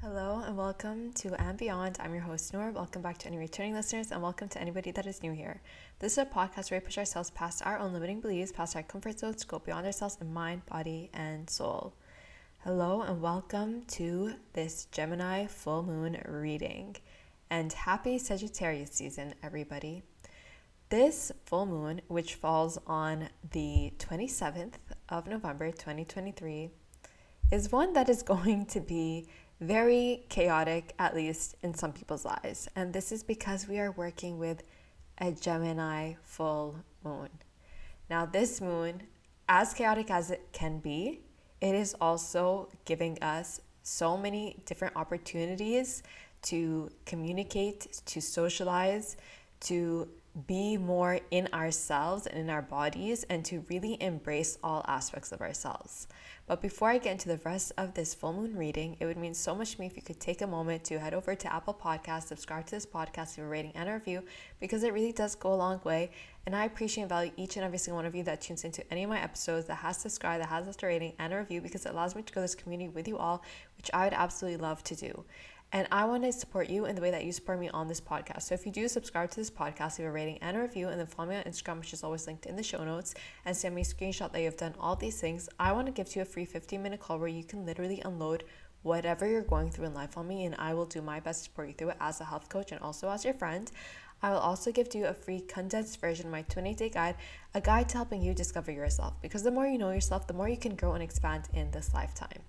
Hello and welcome to And Beyond. I'm your host, Noor. Welcome back to any returning listeners and welcome to anybody that is new here. This is a podcast where we push ourselves past our own limiting beliefs, past our comfort zones, go beyond ourselves in mind, body, and soul. Hello and welcome to this Gemini full moon reading. And happy Sagittarius season, everybody. This full moon, which falls on the 27th of November 2023, is one that is going to be very chaotic, at least in some people's lives. And this is because we are working with a Gemini full moon. Now, this moon, as chaotic as it can be, it is also giving us so many different opportunities to communicate, to socialize, to be more in ourselves and in our bodies, and to really embrace all aspects of ourselves. But before I get into the rest of this full moon reading, it would mean so much to me if you could take a moment to head over to Apple Podcasts, subscribe to this podcast, leave a rating and a review, because it really does go a long way. And I appreciate and value each and every single one of you that tunes into any of my episodes that has subscribed, that has left a rating and a review, because it allows me to grow this community with you all, which I would absolutely love to do. And I want to support you in the way that you support me on this podcast. So if you do subscribe to this podcast, leave a rating and a review, and then follow me on Instagram, which is always linked in the show notes, and send me a screenshot that you've done all these things, I want to give you a free 15 minute call where you can literally unload whatever you're going through in life on me, and I will do my best to support you through it as a health coach and also as your friend. I will also give you a free condensed version of my 28 day guide, a guide to helping you discover yourself. Because the more you know yourself, the more you can grow and expand in this lifetime.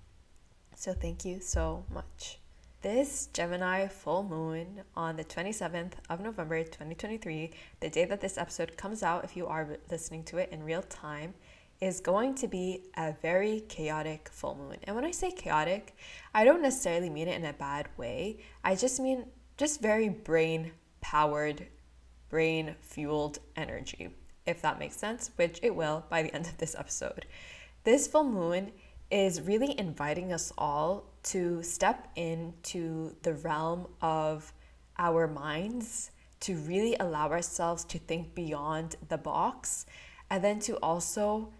So, thank you so much. This Gemini full moon on the 27th of November 2023, the day that this episode comes out, if you are listening to it in real time, is going to be a very chaotic full moon. And when I say chaotic, I don't necessarily mean it in a bad way. I just mean just very brain powered, brain fueled energy, if that makes sense, which it will by the end of this episode. This full moon is really inviting us all to step into the realm of our minds, to really allow ourselves to think beyond the box, and then to also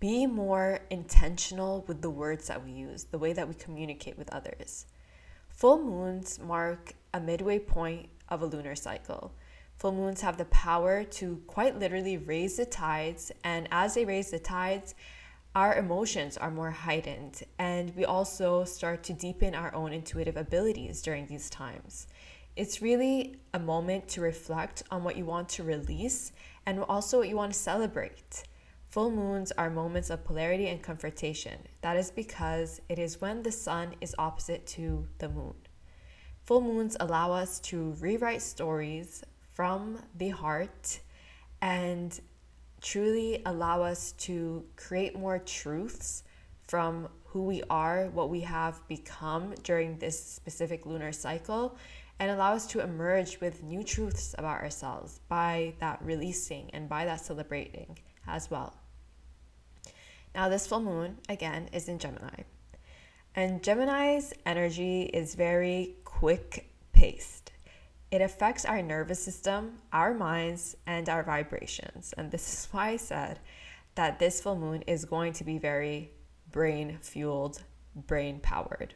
be more intentional with the words that we use, the way that we communicate with others. Full moons mark a midway point of a lunar cycle. Full moons have the power to quite literally raise the tides, and as they raise the tides, our emotions are more heightened and we also start to deepen our own intuitive abilities during these times. It's really a moment to reflect on what you want to release and also what you want to celebrate. Full moons are moments of polarity and confrontation. That is because it is when the sun is opposite to the moon. Full moons allow us to rewrite stories from the heart and truly allow us to create more truths from who we are, what we have become during this specific lunar cycle, and allow us to emerge with new truths about ourselves by that releasing and by that celebrating as well. Now, this full moon, again, is in Gemini. And Gemini's energy is very quick paced. It affects our nervous system, our minds, and our vibrations. And this is why I said that this full moon is going to be very brain fueled, brain powered.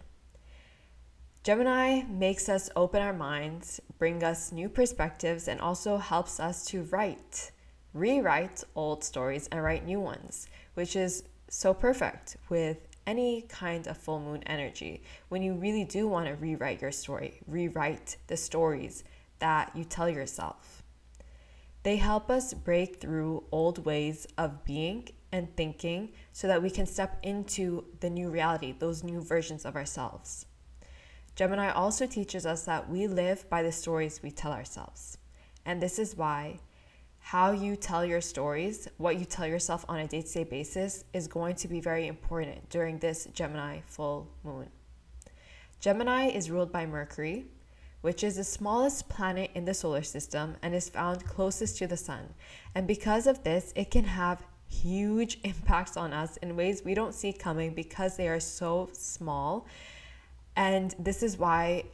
Gemini makes us open our minds, bring us new perspectives, and also helps us to write, rewrite old stories and write new ones, which is so perfect with any kind of full moon energy, when you really do want to rewrite your story, rewrite the stories that you tell yourself. They help us break through old ways of being and thinking so that we can step into the new reality, those new versions of ourselves. Gemini also teaches us that we live by the stories we tell ourselves. And this is why how you tell your stories, what you tell yourself on a day to day basis, is going to be very important during this Gemini full moon. Gemini is ruled by Mercury, which is the smallest planet in the solar system and is found closest to the sun. And because of this, it can have huge impacts on us in ways we don't see coming because they are so small. And this is why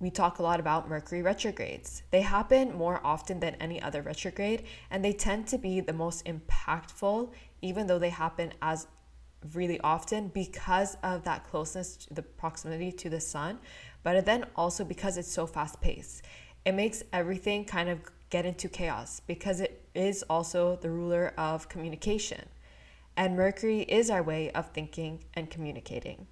we talk a lot about Mercury retrogrades. They happen more often than any other retrograde, and they tend to be the most impactful, even though they happen as really often because of that closeness, the proximity to the sun, but then also because it's so fast paced. It makes everything kind of get into chaos because it is also the ruler of communication. And Mercury is our way of thinking and communicating.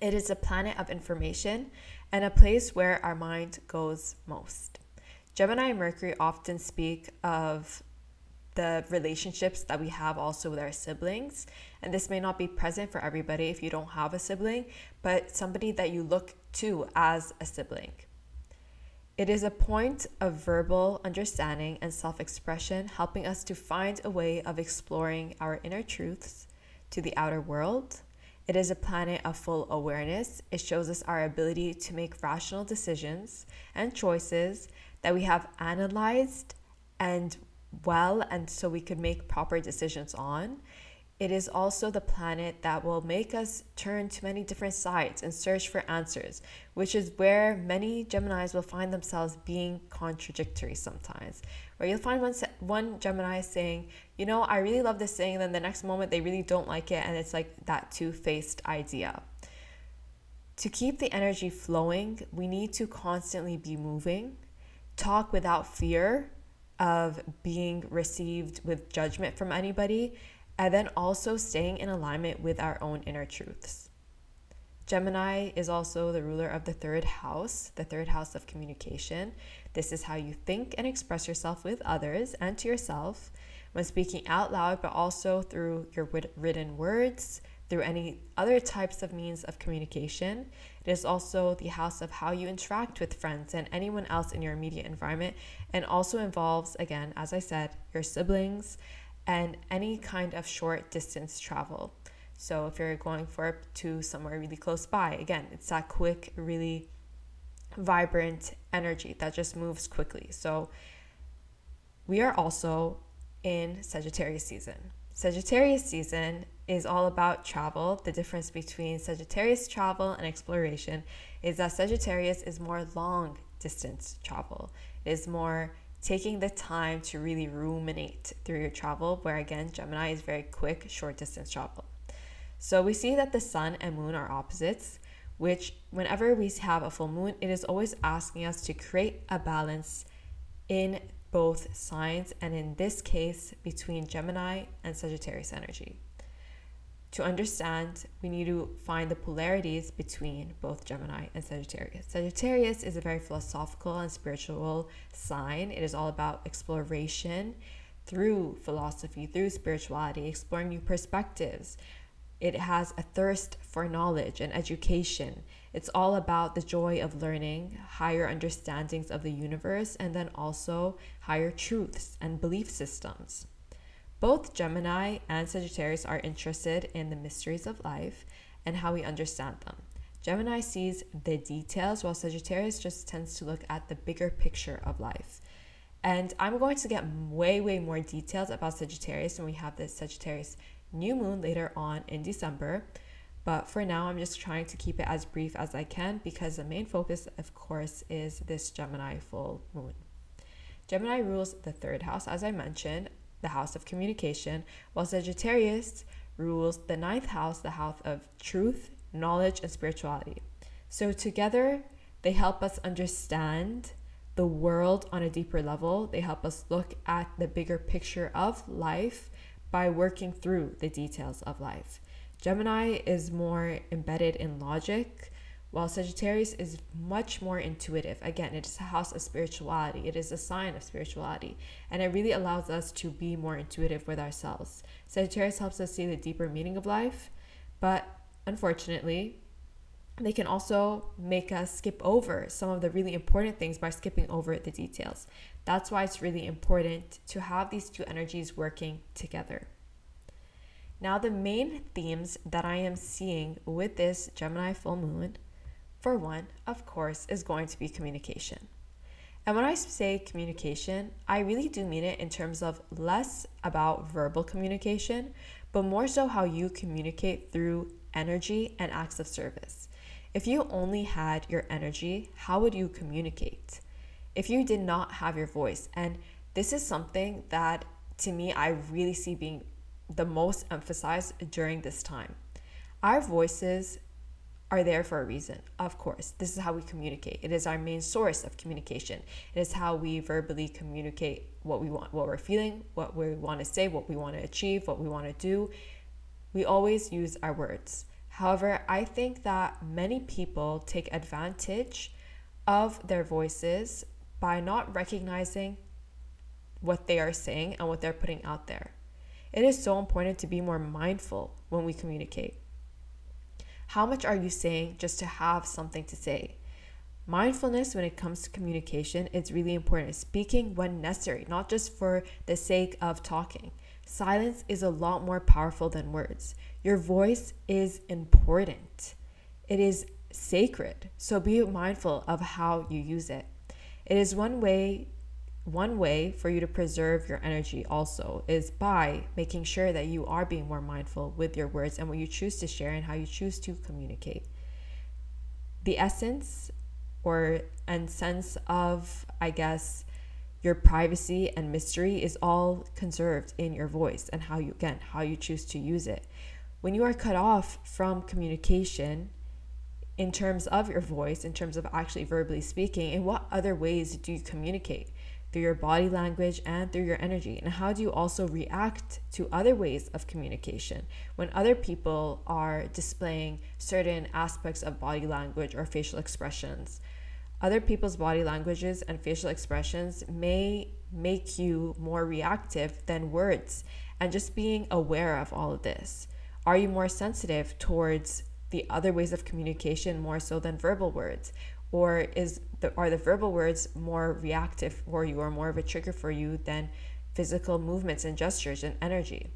It is a planet of information and a place where our mind goes most. Gemini and Mercury often speak of the relationships that we have also with our siblings. And this may not be present for everybody if you don't have a sibling, but somebody that you look to as a sibling. It is a point of verbal understanding and self expression, helping us to find a way of exploring our inner truths to the outer world it is a planet of full awareness. It shows us our ability to make rational decisions and choices that we have analyzed and well, and so we could make proper decisions on. It is also the planet that will make us turn to many different sides and search for answers, which is where many Geminis will find themselves being contradictory sometimes. Where you'll find one, one Gemini saying, you know, I really love this thing, and then the next moment they really don't like it, and it's like that two faced idea. To keep the energy flowing, we need to constantly be moving, talk without fear of being received with judgment from anybody and then also staying in alignment with our own inner truths. Gemini is also the ruler of the third house, the third house of communication. This is how you think and express yourself with others and to yourself when speaking out loud, but also through your written words, through any other types of means of communication. It is also the house of how you interact with friends and anyone else in your immediate environment, and also involves, again, as I said, your siblings and any kind of short distance travel. So if you're going for to somewhere really close by, again, it's that quick, really vibrant energy that just moves quickly. So we are also in Sagittarius season. Sagittarius season is all about travel. The difference between Sagittarius travel and exploration is that Sagittarius is more long distance travel. It is more taking the time to really ruminate through your travel, where again, Gemini is very quick, short distance travel. So we see that the sun and moon are opposites, which whenever we have a full moon, it is always asking us to create a balance in both signs, and in this case, between Gemini and Sagittarius energy. To understand, we need to find the polarities between both Gemini and Sagittarius. Sagittarius is a very philosophical and spiritual sign. It is all about exploration through philosophy, through spirituality, exploring new perspectives. It has a thirst for knowledge and education. It's all about the joy of learning, higher understandings of the universe, and then also higher truths and belief systems. Both Gemini and Sagittarius are interested in the mysteries of life and how we understand them. Gemini sees the details, while Sagittarius just tends to look at the bigger picture of life. And I'm going to get way, way more details about Sagittarius when we have this Sagittarius new moon later on in December. But for now, I'm just trying to keep it as brief as I can because the main focus, of course, is this Gemini full moon. Gemini rules the third house, as I mentioned, the house of communication, while Sagittarius rules the ninth house, the house of truth, knowledge, and spirituality. So together, they help us understand the world on a deeper level. They help us look at the bigger picture of life by working through the details of life. Gemini is more embedded in logic, while Sagittarius is much more intuitive. Again, it is a house of spirituality, it is a sign of spirituality, and it really allows us to be more intuitive with ourselves. Sagittarius helps us see the deeper meaning of life, but unfortunately, they can also make us skip over some of the really important things by skipping over the details. That's why it's really important to have these two energies working together. Now, the main themes that I am seeing with this Gemini full moon for one, of course, is going to be communication. And when I say communication, I really do mean it in terms of less about verbal communication, but more so how you communicate through energy and acts of service. If you only had your energy, how would you communicate? If you did not have your voice, and this is something that to me I really see being the most emphasized during this time. Our voices are there for a reason, of course. This is how we communicate. It is our main source of communication. It is how we verbally communicate what we want, what we're feeling, what we want to say, what we want to achieve, what we want to do. We always use our words. However, I think that many people take advantage of their voices by not recognizing what they are saying and what they're putting out there. It is so important to be more mindful when we communicate. How much are you saying just to have something to say? Mindfulness when it comes to communication is really important. Speaking when necessary, not just for the sake of talking. Silence is a lot more powerful than words. Your voice is important. It is sacred. So be mindful of how you use it. It is one way one way for you to preserve your energy also is by making sure that you are being more mindful with your words and what you choose to share and how you choose to communicate. The essence or and sense of I guess your privacy and mystery is all conserved in your voice and how you again how you choose to use it. When you are cut off from communication, in terms of your voice, in terms of actually verbally speaking, in what other ways do you communicate? Through your body language and through your energy? And how do you also react to other ways of communication when other people are displaying certain aspects of body language or facial expressions? Other people's body languages and facial expressions may make you more reactive than words. And just being aware of all of this. Are you more sensitive towards the other ways of communication more so than verbal words? Or is the, are the verbal words more reactive for you or more of a trigger for you than physical movements and gestures and energy?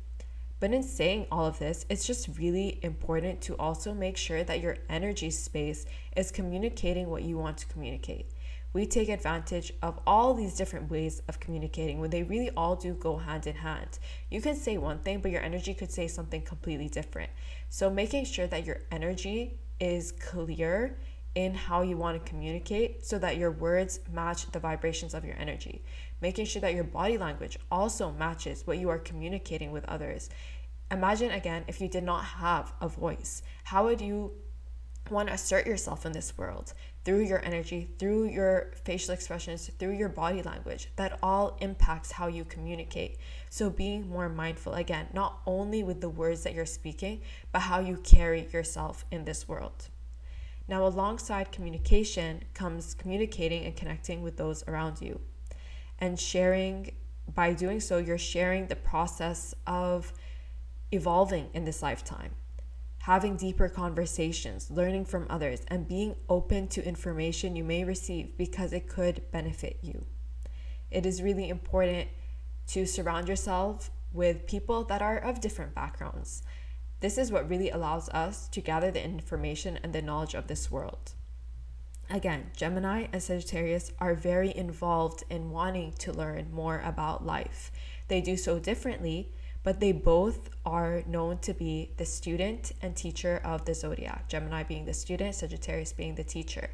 But in saying all of this, it's just really important to also make sure that your energy space is communicating what you want to communicate we take advantage of all these different ways of communicating when they really all do go hand in hand. You can say one thing, but your energy could say something completely different. So, making sure that your energy is clear in how you want to communicate so that your words match the vibrations of your energy. Making sure that your body language also matches what you are communicating with others. Imagine again if you did not have a voice, how would you want to assert yourself in this world through your energy, through your facial expressions, through your body language. That all impacts how you communicate. So, being more mindful again, not only with the words that you're speaking, but how you carry yourself in this world. Now, alongside communication comes communicating and connecting with those around you. And sharing, by doing so, you're sharing the process of evolving in this lifetime having deeper conversations, learning from others, and being open to information you may receive because it could benefit you. It is really important to surround yourself with people that are of different backgrounds. This is what really allows us to gather the information and the knowledge of this world. Again, Gemini and Sagittarius are very involved in wanting to learn more about life. They do so differently, but they both are known to be the student and teacher of the zodiac, Gemini being the student, Sagittarius being the teacher.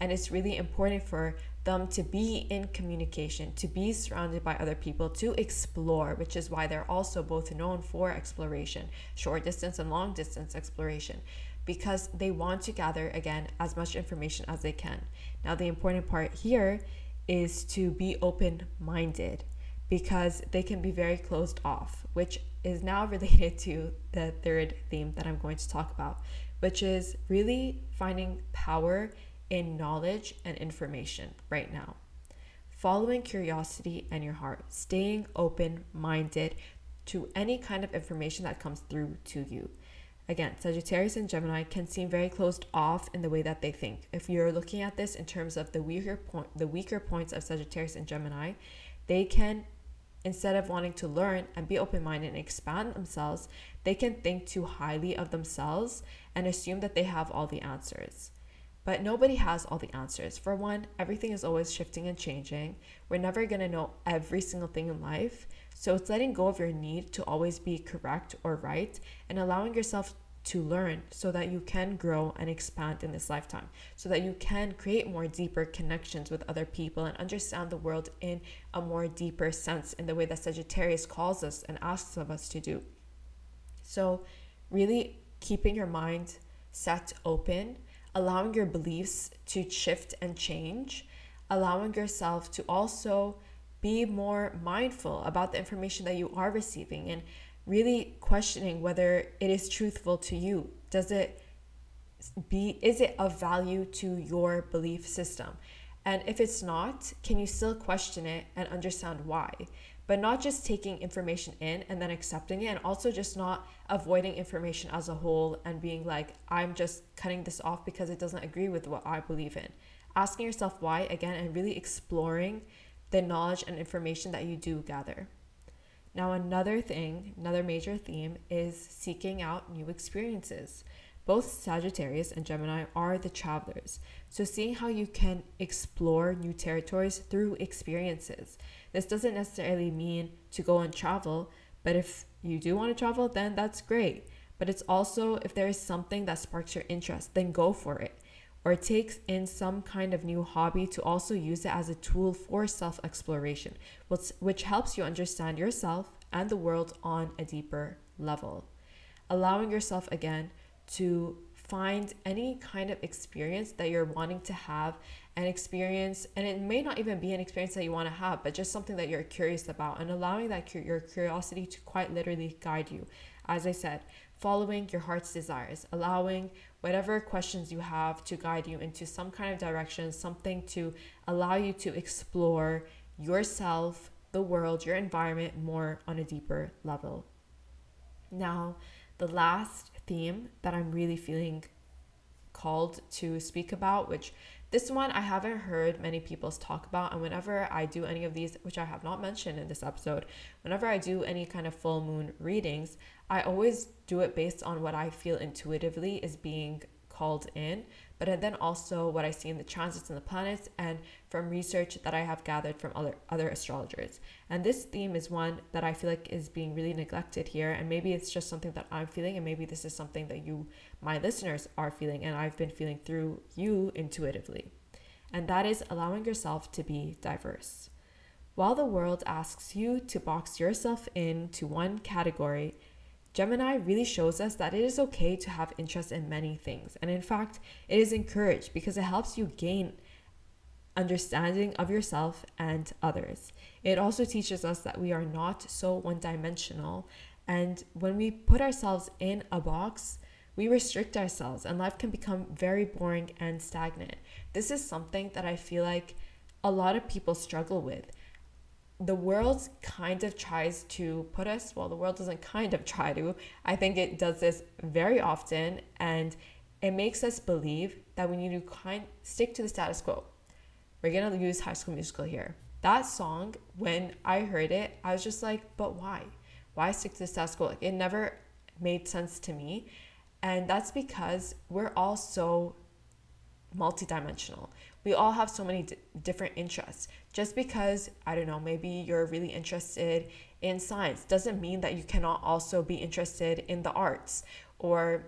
And it's really important for them to be in communication, to be surrounded by other people, to explore, which is why they're also both known for exploration, short distance and long distance exploration, because they want to gather, again, as much information as they can. Now, the important part here is to be open minded because they can be very closed off, which is now related to the third theme that I'm going to talk about, which is really finding power in knowledge and information right now. Following curiosity and your heart, staying open minded to any kind of information that comes through to you. Again, Sagittarius and Gemini can seem very closed off in the way that they think. If you're looking at this in terms of the weaker point, the weaker points of Sagittarius and Gemini, they can Instead of wanting to learn and be open minded and expand themselves, they can think too highly of themselves and assume that they have all the answers. But nobody has all the answers. For one, everything is always shifting and changing. We're never going to know every single thing in life. So it's letting go of your need to always be correct or right and allowing yourself to learn so that you can grow and expand in this lifetime, so that you can create more deeper connections with other people and understand the world in a more deeper sense in the way that Sagittarius calls us and asks of us to do. So, really keeping your mind set open, allowing your beliefs to shift and change, allowing yourself to also be more mindful about the information that you are receiving and really questioning whether it is truthful to you. Does it be is it of value to your belief system? And if it's not, can you still question it and understand why? But not just taking information in and then accepting it, and also just not avoiding information as a whole and being like, I'm just cutting this off because it doesn't agree with what I believe in. Asking yourself why again and really exploring the knowledge and information that you do gather. Now, another thing, another major theme is seeking out new experiences. Both Sagittarius and Gemini are the travelers. So, seeing how you can explore new territories through experiences. This doesn't necessarily mean to go and travel, but if you do want to travel, then that's great. But it's also if there is something that sparks your interest, then go for it. Or take in some kind of new hobby to also use it as a tool for self exploration, which, which helps you understand yourself and the world on a deeper level. Allowing yourself again to find any kind of experience that you're wanting to have an experience and it may not even be an experience that you want to have but just something that you're curious about and allowing that your curiosity to quite literally guide you. As i said following your heart's desires allowing whatever questions you have to guide you into some kind of direction something to allow you to explore yourself the world your environment more on a deeper level. Now the last theme that I'm really feeling called to speak about, which this one I haven't heard many people talk about. And whenever I do any of these, which I have not mentioned in this episode, whenever I do any kind of full moon readings, I always do it based on what I feel intuitively is being called in but then also what I see in the transits and the planets and from research that I have gathered from other other astrologers. And this theme is one that I feel like is being really neglected here and maybe it's just something that I'm feeling and maybe this is something that you my listeners are feeling and I've been feeling through you intuitively. And that is allowing yourself to be diverse. While the world asks you to box yourself into one category, Gemini really shows us that it is okay to have interest in many things. And in fact, it is encouraged because it helps you gain understanding of yourself and others. It also teaches us that we are not so one dimensional. And when we put ourselves in a box, we restrict ourselves and life can become very boring and stagnant. This is something that I feel like a lot of people struggle with the world kind of tries to put us, well, the world doesn't kind of try to, I think it does this very often, and it makes us believe that we need to kind stick to the status quo. We're gonna use High School Musical here. That song, when I heard it, I was just like, but why? Why stick to the status quo? Like, it never made sense to me. And that's because we're all so multidimensional. We all have so many d- different interests. Just because, I don't know, maybe you're really interested in science doesn't mean that you cannot also be interested in the arts or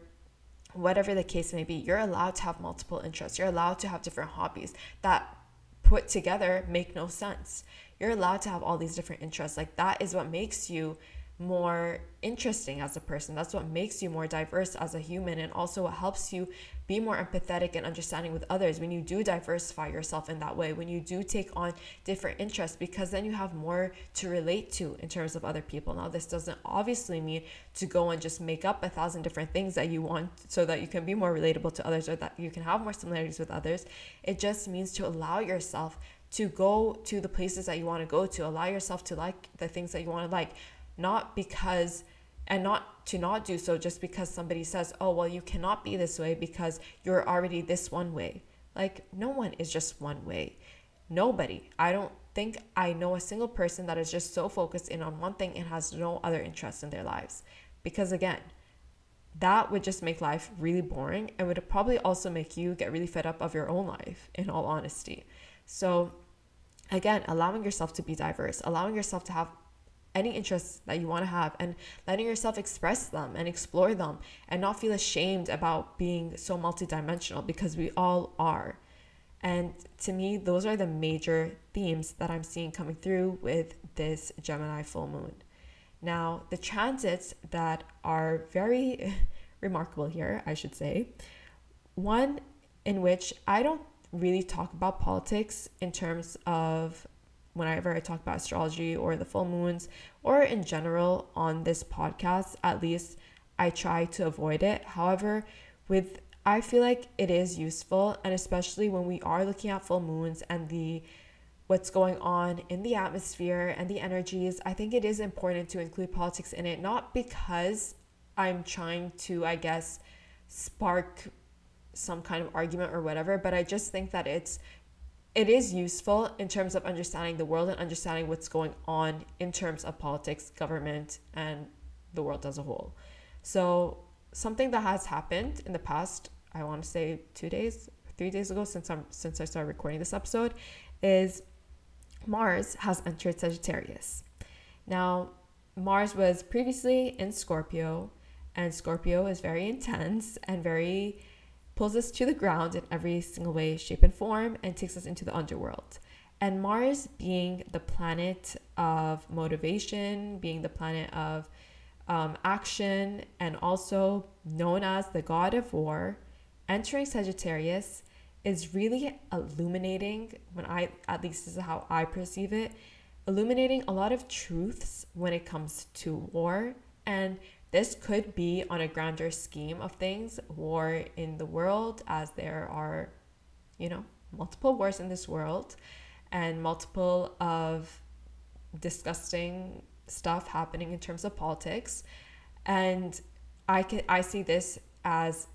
whatever the case may be. You're allowed to have multiple interests. You're allowed to have different hobbies that put together make no sense. You're allowed to have all these different interests. Like that is what makes you more interesting as a person. That's what makes you more diverse as a human and also what helps you be more empathetic and understanding with others when you do diversify yourself in that way, when you do take on different interests, because then you have more to relate to in terms of other people. Now, this doesn't obviously mean to go and just make up a thousand different things that you want so that you can be more relatable to others or that you can have more similarities with others. It just means to allow yourself to go to the places that you want to go to, allow yourself to like the things that you want to like not because and not to not do so just because somebody says, "Oh, well, you cannot be this way because you're already this one way." Like no one is just one way. Nobody. I don't think I know a single person that is just so focused in on one thing and has no other interests in their lives. Because again, that would just make life really boring and would probably also make you get really fed up of your own life in all honesty. So again, allowing yourself to be diverse, allowing yourself to have any interests that you want to have and letting yourself express them and explore them and not feel ashamed about being so multidimensional because we all are. And to me, those are the major themes that I'm seeing coming through with this Gemini full moon. Now, the transits that are very remarkable here, I should say, one in which I don't really talk about politics in terms of whenever I talk about astrology or the full moons or in general on this podcast, at least I try to avoid it. However, with I feel like it is useful and especially when we are looking at full moons and the what's going on in the atmosphere and the energies, I think it is important to include politics in it not because I'm trying to I guess spark some kind of argument or whatever, but I just think that it's it is useful in terms of understanding the world and understanding what's going on in terms of politics, government, and the world as a whole. So, something that has happened in the past, I want to say two days, three days ago, since I'm since I started recording this episode, is Mars has entered Sagittarius. Now, Mars was previously in Scorpio, and Scorpio is very intense and very pulls us to the ground in every single way, shape, and form, and takes us into the underworld. And Mars being the planet of motivation, being the planet of um, action, and also known as the god of war, entering Sagittarius is really illuminating when I, at least this is how I perceive it, illuminating a lot of truths when it comes to war and this could be on a grander scheme of things, war in the world, as there are, you know, multiple wars in this world and multiple of disgusting stuff happening in terms of politics. And I can I see this as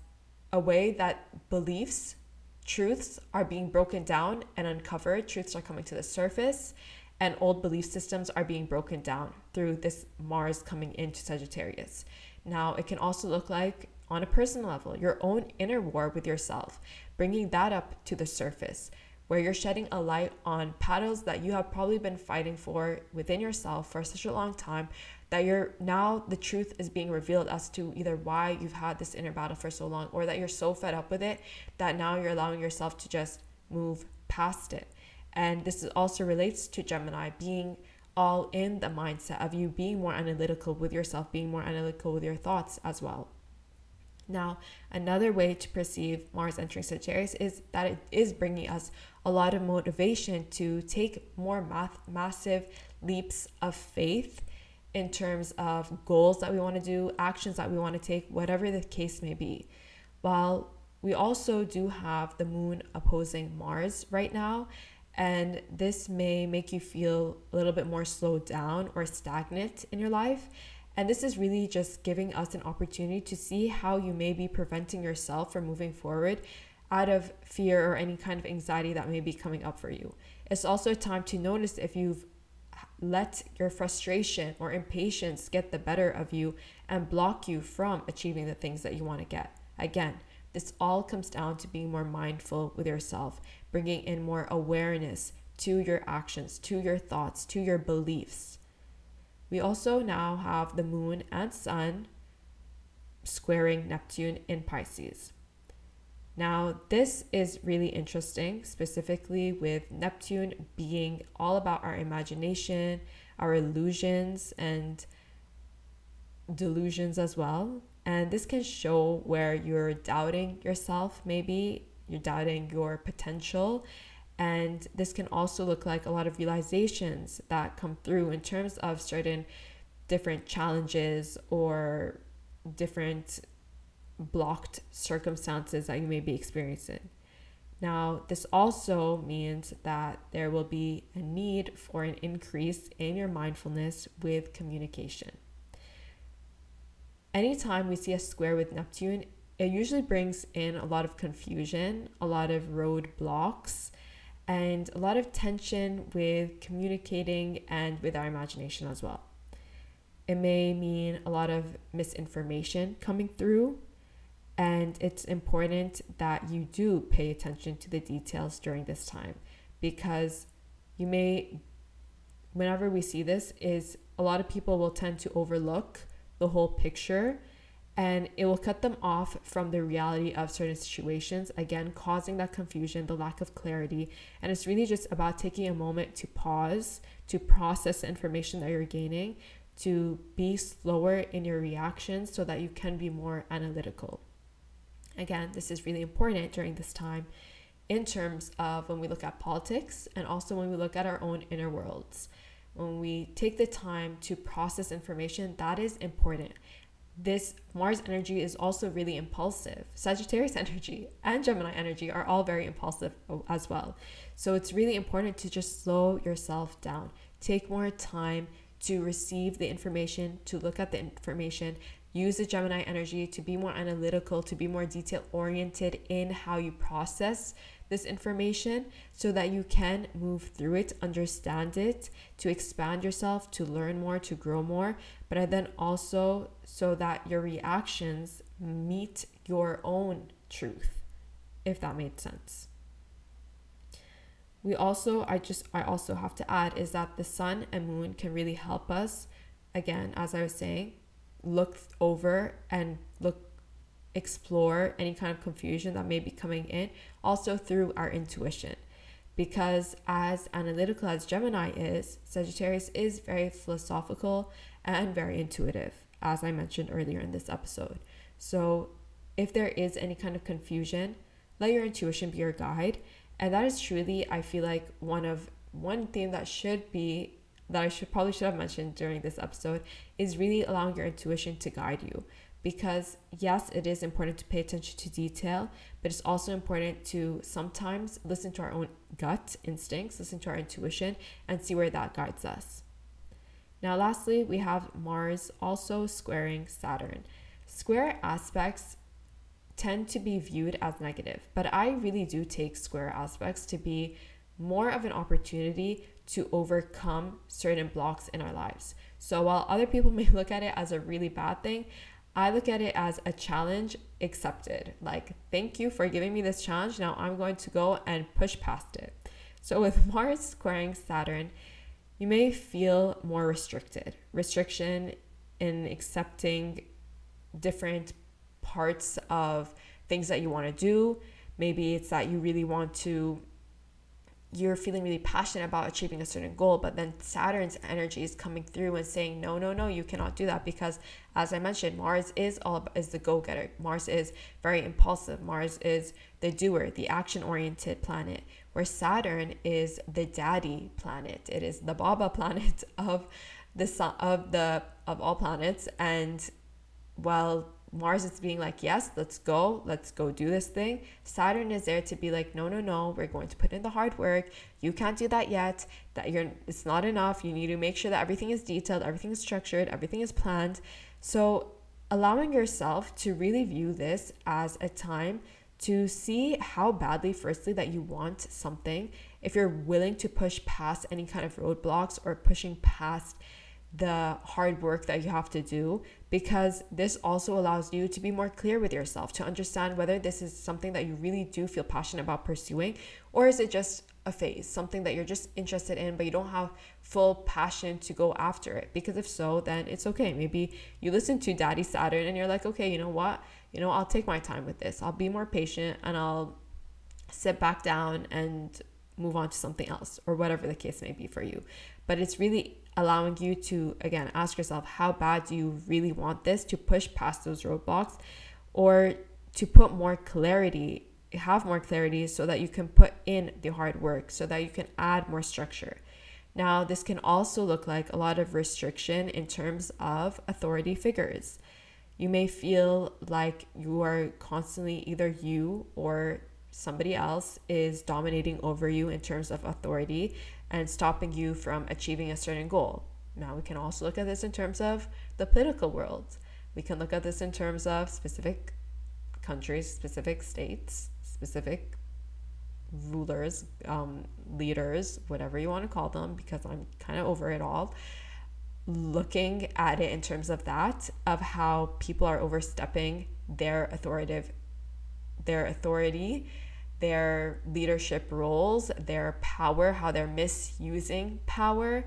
a way that beliefs, truths are being broken down and uncovered, truths are coming to the surface and old belief systems are being broken down through this Mars coming into Sagittarius. Now, it can also look like on a personal level, your own inner war with yourself, bringing that up to the surface, where you're shedding a light on battles that you have probably been fighting for within yourself for such a long time that you're now the truth is being revealed as to either why you've had this inner battle for so long or that you're so fed up with it that now you're allowing yourself to just move past it. And this also relates to Gemini being all in the mindset of you being more analytical with yourself, being more analytical with your thoughts as well. Now, another way to perceive Mars entering Sagittarius is that it is bringing us a lot of motivation to take more math, massive leaps of faith in terms of goals that we want to do, actions that we want to take, whatever the case may be. While we also do have the moon opposing Mars right now, and this may make you feel a little bit more slowed down or stagnant in your life. And this is really just giving us an opportunity to see how you may be preventing yourself from moving forward out of fear or any kind of anxiety that may be coming up for you. It's also a time to notice if you've let your frustration or impatience get the better of you and block you from achieving the things that you want to get. Again, this all comes down to being more mindful with yourself, bringing in more awareness to your actions, to your thoughts, to your beliefs. We also now have the moon and sun squaring Neptune in Pisces. Now, this is really interesting, specifically with Neptune being all about our imagination, our illusions, and delusions as well. And this can show where you're doubting yourself, maybe you're doubting your potential. And this can also look like a lot of realizations that come through in terms of certain different challenges or different blocked circumstances that you may be experiencing. Now, this also means that there will be a need for an increase in your mindfulness with communication anytime we see a square with Neptune, it usually brings in a lot of confusion, a lot of roadblocks, and a lot of tension with communicating and with our imagination as well. It may mean a lot of misinformation coming through, and it's important that you do pay attention to the details during this time because you may, whenever we see this, is a lot of people will tend to overlook the whole picture and it will cut them off from the reality of certain situations, again, causing that confusion, the lack of clarity. And it's really just about taking a moment to pause, to process the information that you're gaining, to be slower in your reactions so that you can be more analytical. Again, this is really important during this time in terms of when we look at politics and also when we look at our own inner worlds. When we take the time to process information, that is important. This Mars energy is also really impulsive. Sagittarius energy and Gemini energy are all very impulsive as well. So it's really important to just slow yourself down. Take more time to receive the information, to look at the information, use the Gemini energy to be more analytical, to be more detail oriented in how you process this information so that you can move through it, understand it, to expand yourself, to learn more, to grow more, but then also so that your reactions meet your own truth, if that made sense. We also, I just, I also have to add is that the sun and moon can really help us, again, as I was saying, look over and look explore any kind of confusion that may be coming in also through our intuition because as analytical as Gemini is, Sagittarius is very philosophical and very intuitive, as I mentioned earlier in this episode. So, if there is any kind of confusion, let your intuition be your guide. And that is truly, I feel like, one of one thing that should be that I should probably should have mentioned during this episode is really allowing your intuition to guide you because yes, it is important to pay attention to detail, but it's also important to sometimes listen to our own gut instincts, listen to our intuition, and see where that guides us. Now, lastly, we have Mars also squaring Saturn. Square aspects tend to be viewed as negative, but I really do take square aspects to be more of an opportunity to overcome certain blocks in our lives. So while other people may look at it as a really bad thing, I look at it as a challenge accepted. Like, thank you for giving me this challenge. Now I'm going to go and push past it. So, with Mars squaring Saturn, you may feel more restricted. Restriction in accepting different parts of things that you want to do. Maybe it's that you really want to you're feeling really passionate about achieving a certain goal, but then Saturn's energy is coming through and saying, no, no, no, you cannot do that because, as I mentioned, Mars is all is the go getter. Mars is very impulsive. Mars is the doer, the action oriented planet, where Saturn is the daddy planet. It is the Baba planet of the sun of the of all planets, and while Mars is being like, yes, let's go, let's go do this thing. Saturn is there to be like, no, no, no, we're going to put in the hard work. You can't do that yet. That you're it's not enough. You need to make sure that everything is detailed, everything is structured, everything is planned. So allowing yourself to really view this as a time to see how badly firstly that you want something if you're willing to push past any kind of roadblocks or pushing past the hard work that you have to do because this also allows you to be more clear with yourself to understand whether this is something that you really do feel passionate about pursuing or is it just a phase something that you're just interested in but you don't have full passion to go after it. Because if so then it's okay. Maybe you listen to daddy saturn and you're like okay you know what? You know i'll take my time with this. I'll be more patient and i'll sit back down and move on to something else or whatever the case may be for you. But it's really allowing you to again ask yourself how bad do you really want this to push past those roadblocks? Or to put more clarity have more clarity so that you can put in the hard work so that you can add more structure. Now this can also look like a lot of restriction in terms of authority figures. You may feel like you are constantly either you or somebody else is dominating over you in terms of authority and stopping you from achieving a certain goal. Now, we can also look at this in terms of the political world. We can look at this in terms of specific countries, specific states, specific rulers, um, leaders, whatever you want to call them, because I'm kind of over it all. Looking at it in terms of that, of how people are overstepping their authoritative, their authority their leadership roles, their power, how they're misusing power,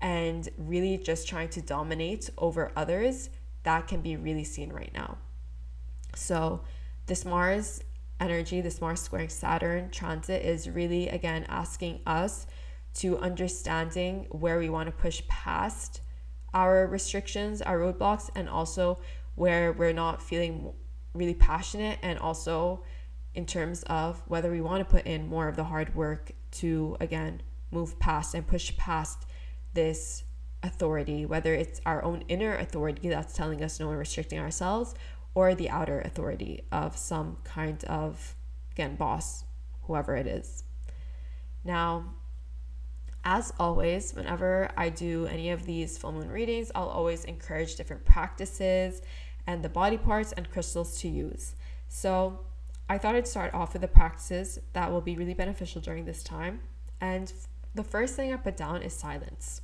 and really just trying to dominate over others, that can be really seen right now. So, this Mars energy, this Mars squaring Saturn transit is really, again, asking us to understanding where we want to push past our restrictions, our roadblocks, and also where we're not feeling really passionate, and also in terms of whether we want to put in more of the hard work to, again, move past and push past this authority, whether it's our own inner authority that's telling us no and restricting ourselves, or the outer authority of some kind of, again, boss, whoever it is. Now, as always, whenever I do any of these full moon readings, I'll always encourage different practices and the body parts and crystals to use. So, I thought I'd start off with the practices that will be really beneficial during this time. And the first thing I put down is silence.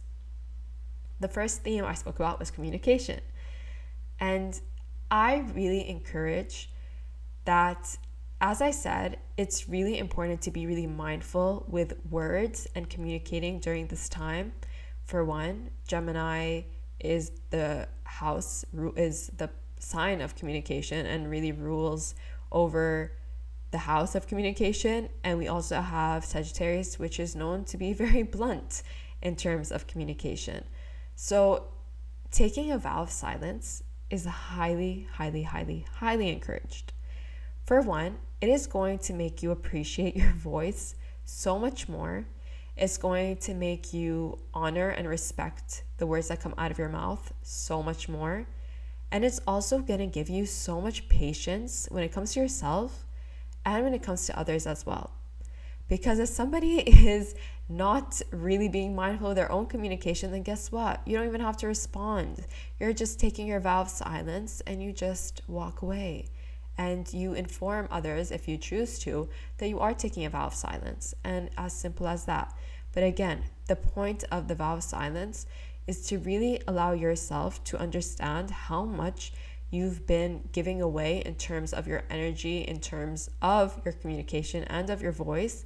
The first theme I spoke about was communication. And I really encourage that as I said, it's really important to be really mindful with words and communicating during this time. For one, Gemini is the house, is the sign of communication and really rules over the house of communication. And we also have Sagittarius, which is known to be very blunt in terms of communication. So, taking a vow of silence is highly, highly, highly, highly encouraged. For one, it is going to make you appreciate your voice so much more. It's going to make you honor and respect the words that come out of your mouth so much more. And it's also going to give you so much patience when it comes to yourself and when it comes to others as well. Because if somebody is not really being mindful of their own communication, then guess what? You don't even have to respond. You're just taking your vow of silence and you just walk away and you inform others, if you choose to, that you are taking a vow of silence. And as simple as that. But again, the point of the vow of silence is to really allow yourself to understand how much you've been giving away in terms of your energy, in terms of your communication and of your voice.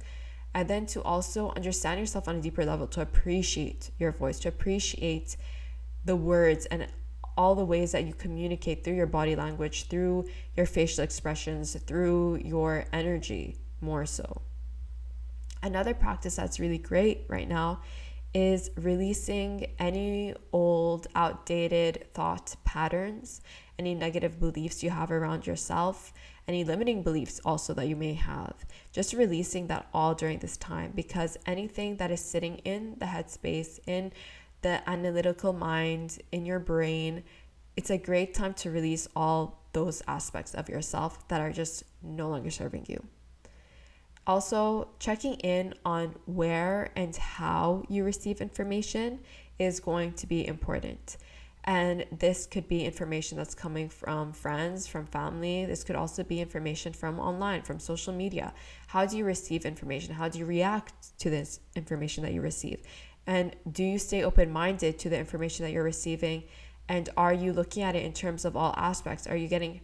And then to also understand yourself on a deeper level, to appreciate your voice, to appreciate the words and all the ways that you communicate through your body language, through your facial expressions, through your energy, more so. Another practice that's really great right now is releasing any old, outdated thought patterns, any negative beliefs you have around yourself, any limiting beliefs also that you may have. Just releasing that all during this time because anything that is sitting in the headspace, in the analytical mind in your brain, it's a great time to release all those aspects of yourself that are just no longer serving you. Also, checking in on where and how you receive information is going to be important. And this could be information that's coming from friends, from family. This could also be information from online, from social media. How do you receive information? How do you react to this information that you receive? And do you stay open minded to the information that you're receiving? And are you looking at it in terms of all aspects? Are you getting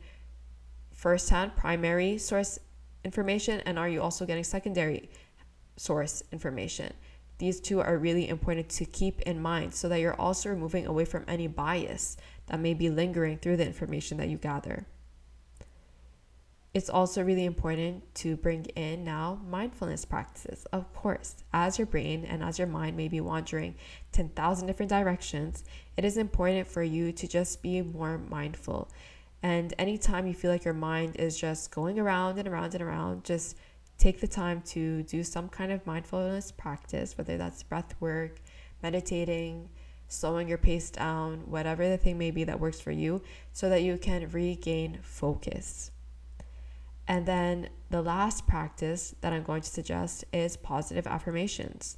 firsthand primary source information? And are you also getting secondary source information? These two are really important to keep in mind so that you're also moving away from any bias that may be lingering through the information that you gather it's also really important to bring in now mindfulness practices. Of course, as your brain and as your mind may be wandering 10,000 different directions, it is important for you to just be more mindful. And anytime you feel like your mind is just going around and around and around, just take the time to do some kind of mindfulness practice, whether that's breath work, meditating, slowing your pace down, whatever the thing may be that works for you, so that you can regain focus. And then the last practice that I'm going to suggest is positive affirmations.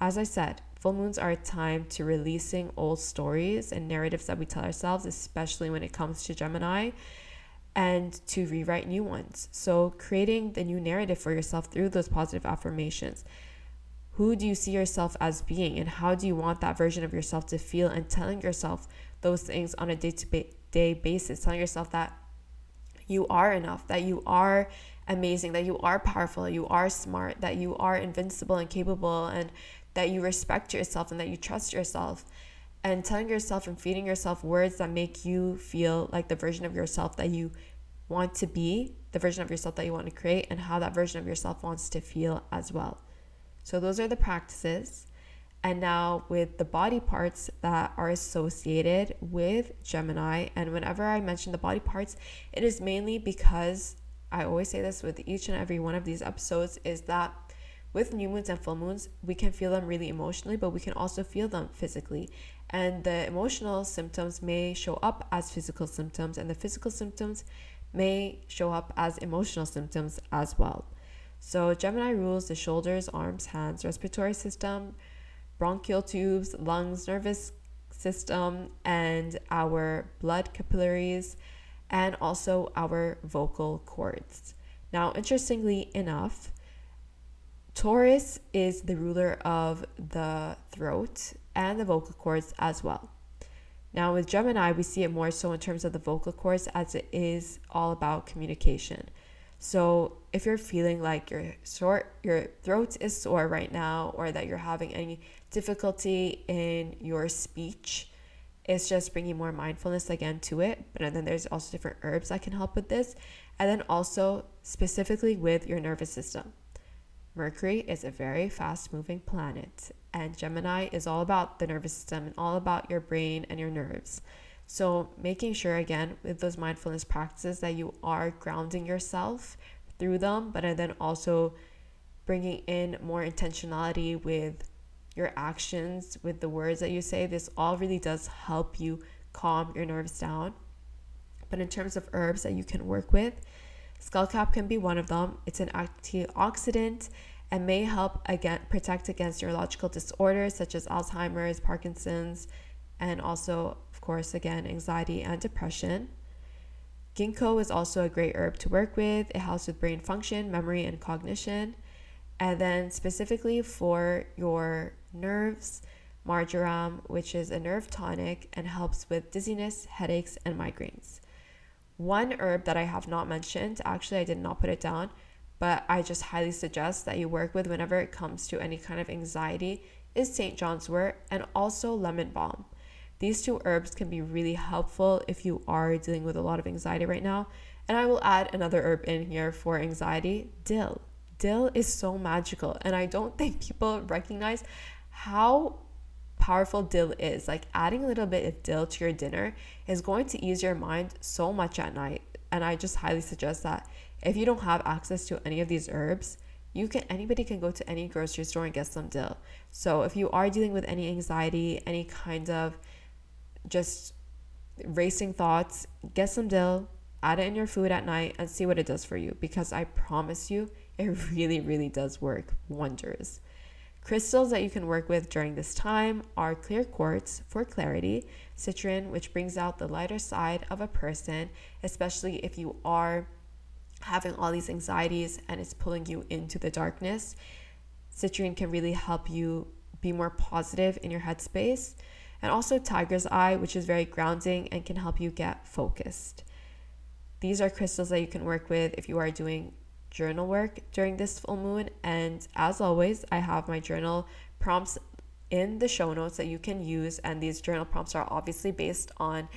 As I said, full moons are a time to releasing old stories and narratives that we tell ourselves, especially when it comes to Gemini, and to rewrite new ones. So, creating the new narrative for yourself through those positive affirmations. Who do you see yourself as being, and how do you want that version of yourself to feel? And telling yourself those things on a day to day basis, telling yourself that you are enough, that you are amazing, that you are powerful, you are smart, that you are invincible and capable, and that you respect yourself and that you trust yourself. And telling yourself and feeding yourself words that make you feel like the version of yourself that you want to be, the version of yourself that you want to create, and how that version of yourself wants to feel as well. So, those are the practices. And now, with the body parts that are associated with Gemini, and whenever I mention the body parts, it is mainly because I always say this with each and every one of these episodes is that with new moons and full moons, we can feel them really emotionally, but we can also feel them physically. And the emotional symptoms may show up as physical symptoms, and the physical symptoms may show up as emotional symptoms as well. So, Gemini rules the shoulders, arms, hands, respiratory system, bronchial tubes, lungs, nervous system, and our blood capillaries, and also our vocal cords. Now, interestingly enough, Taurus is the ruler of the throat and the vocal cords as well. Now, with Gemini, we see it more so in terms of the vocal cords as it is all about communication. So, if you're feeling like your sore, your throat is sore right now, or that you're having any difficulty in your speech, it's just bringing more mindfulness again to it. But then there's also different herbs that can help with this, and then also specifically with your nervous system. Mercury is a very fast moving planet, and Gemini is all about the nervous system and all about your brain and your nerves. So, making sure again with those mindfulness practices that you are grounding yourself through them, but then also bringing in more intentionality with your actions, with the words that you say. This all really does help you calm your nerves down. But in terms of herbs that you can work with, skullcap can be one of them. It's an antioxidant and may help again protect against neurological disorders such as Alzheimer's, Parkinson's, and also of course, again, anxiety and depression. Ginkgo is also a great herb to work with. It helps with brain function, memory, and cognition. And then, specifically for your nerves, marjoram, which is a nerve tonic and helps with dizziness, headaches, and migraines. One herb that I have not mentioned, actually, I did not put it down, but I just highly suggest that you work with whenever it comes to any kind of anxiety, is St. John's wort and also lemon balm. These two herbs can be really helpful if you are dealing with a lot of anxiety right now. And I will add another herb in here for anxiety dill. Dill is so magical, and I don't think people recognize how powerful dill is. Like adding a little bit of dill to your dinner is going to ease your mind so much at night. And I just highly suggest that if you don't have access to any of these herbs, you can anybody can go to any grocery store and get some dill. So if you are dealing with any anxiety, any kind of just racing thoughts, get some dill, add it in your food at night, and see what it does for you because I promise you, it really, really does work wonders. Crystals that you can work with during this time are clear quartz for clarity, citrine, which brings out the lighter side of a person, especially if you are having all these anxieties and it's pulling you into the darkness. Citrine can really help you be more positive in your headspace and also tiger's eye, which is very grounding and can help you get focused. These are crystals that you can work with if you are doing journal work during this full moon. And as always, I have my journal prompts in the show notes that you can use. And these journal prompts are obviously based on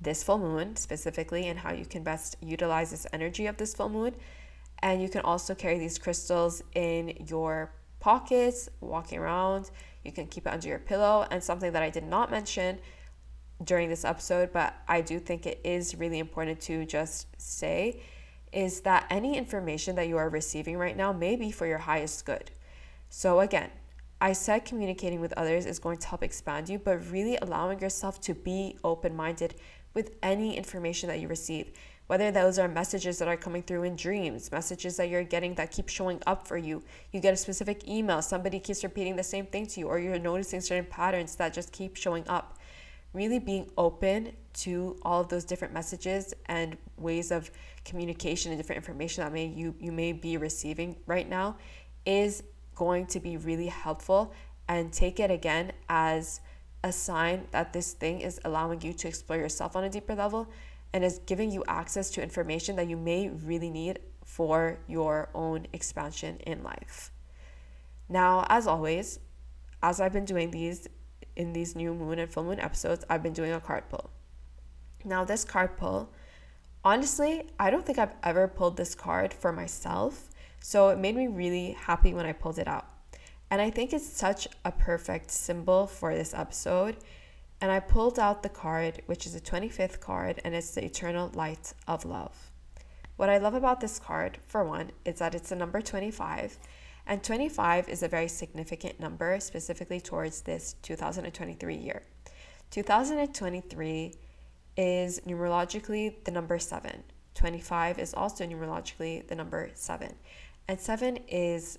this full moon specifically and how you can best utilize this energy of this full moon. And you can also carry these crystals in your pockets, walking around you can keep it under your pillow. And something that I did not mention during this episode, but I do think it is really important to just say, is that any information that you are receiving right now may be for your highest good. So, again, I said communicating with others is going to help expand you, but really allowing yourself to be open minded with any information that you receive whether those are messages that are coming through in dreams, messages that you're getting that keep showing up for you. You get a specific email, somebody keeps repeating the same thing to you, or you're noticing certain patterns that just keep showing up. Really being open to all of those different messages and ways of communication and different information that may you, you may be receiving right now is going to be really helpful and take it again as a sign that this thing is allowing you to explore yourself on a deeper level and is giving you access to information that you may really need for your own expansion in life. Now, as always, as I've been doing these in these new moon and full moon episodes, I've been doing a card pull. Now, this card pull, honestly, I don't think I've ever pulled this card for myself. So it made me really happy when I pulled it out. And I think it's such a perfect symbol for this episode. And I pulled out the card, which is the 25th card, and it's the Eternal Light of Love. What I love about this card, for one, is that it's a number 25. And 25 is a very significant number, specifically towards this 2023 year. 2023 is numerologically the number 7. 25 is also numerologically the number 7. And 7 is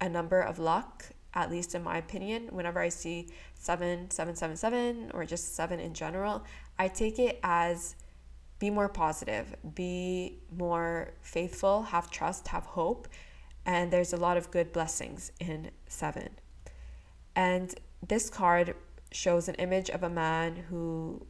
a number of luck, at least in my opinion. Whenever I see seven, seven, seven, seven, or just 7 in general, I take it as be more positive, be more faithful, have trust, have hope. And there's a lot of good blessings in 7. And this card shows an image of a man who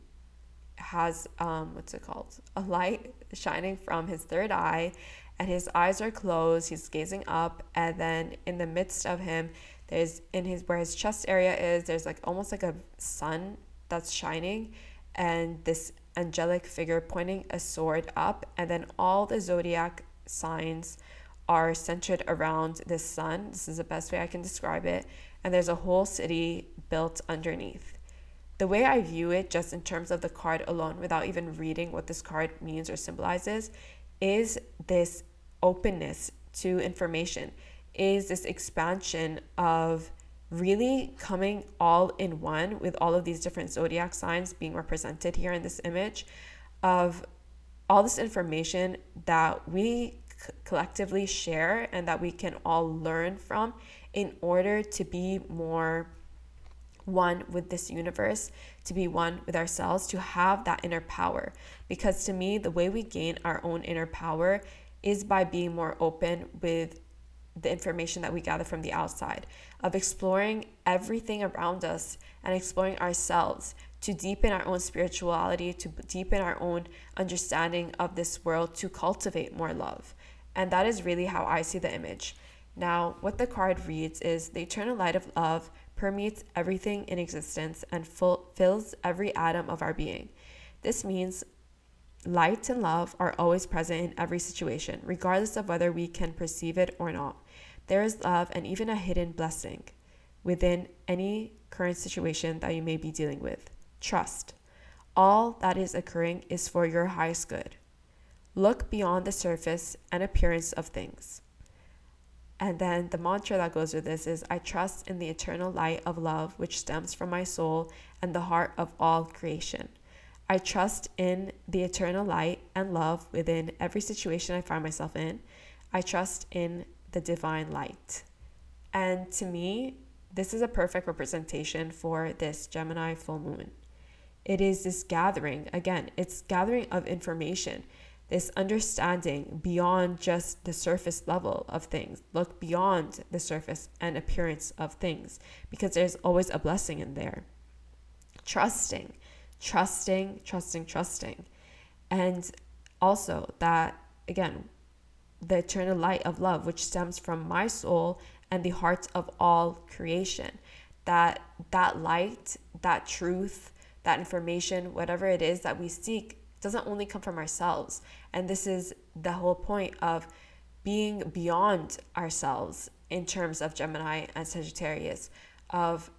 has um, what's it called? A light shining from his third eye and his eyes are closed he's gazing up and then in the midst of him there's in his where his chest area is there's like almost like a sun that's shining and this angelic figure pointing a sword up and then all the zodiac signs are centered around this sun. This is the best way i can describe it. And there's a whole city built underneath the way I view it, just in terms of the card alone, without even reading what this card means or symbolizes, is this openness to information, is this expansion of really coming all in one with all of these different zodiac signs being represented here in this image of all this information that we collectively share and that we can all learn from in order to be more one with this universe, to be one with ourselves, to have that inner power. Because to me, the way we gain our own inner power is by being more open with the information that we gather from the outside, of exploring everything around us and exploring ourselves to deepen our own spirituality, to deepen our own understanding of this world, to cultivate more love. And that is really how I see the image. Now, what the card reads is the eternal light of love permeates everything in existence and full, fills every atom of our being. This means light and love are always present in every situation, regardless of whether we can perceive it or not. There is love and even a hidden blessing within any current situation that you may be dealing with. Trust. All that is occurring is for your highest good. Look beyond the surface and appearance of things. And then the mantra that goes with this is I trust in the eternal light of love which stems from my soul and the heart of all creation. I trust in the eternal light and love within every situation I find myself in. I trust in the divine light. And to me, this is a perfect representation for this Gemini full moon. It is this gathering, again, it's gathering of information this understanding beyond just the surface level of things. Look beyond the surface and appearance of things because there's always a blessing in there. Trusting, trusting, trusting, trusting. And also that, again, the eternal light of love, which stems from my soul and the hearts of all creation. That that light, that truth, that information, whatever it is that we seek doesn't only come from ourselves. And this is the whole point of being beyond ourselves in terms of Gemini and Sagittarius, of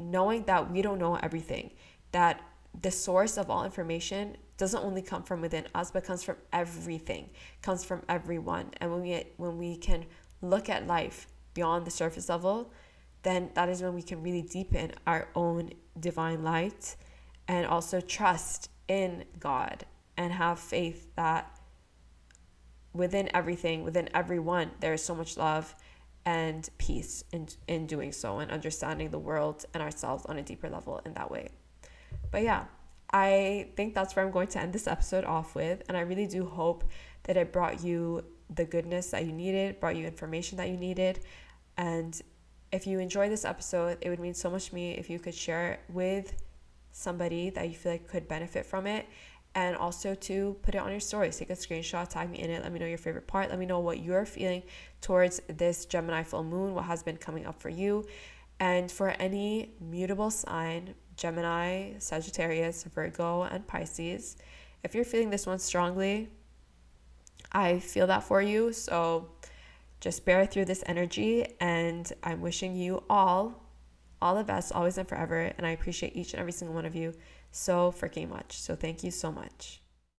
knowing that we don't know everything, that the source of all information doesn't only come from within us, but comes from everything, comes from everyone. And when we when we can look at life beyond the surface level, then that is when we can really deepen our own divine light and also trust in God and have faith that within everything, within everyone, there is so much love and peace in, in doing so and understanding the world and ourselves on a deeper level in that way. But yeah, I think that's where I'm going to end this episode off with. And I really do hope that it brought you the goodness that you needed, brought you information that you needed. And if you enjoyed this episode, it would mean so much to me if you could share it with somebody that you feel like could benefit from it and also to put it on your stories. Take a screenshot, tag me in it. Let me know your favorite part. Let me know what you're feeling towards this Gemini full moon, what has been coming up for you. And for any mutable sign, Gemini, Sagittarius, Virgo, and Pisces, if you're feeling this one strongly, I feel that for you. So just bear through this energy. And I'm wishing you all, all the best, always and forever. And I appreciate each and every single one of you so freaking much. So thank you so much.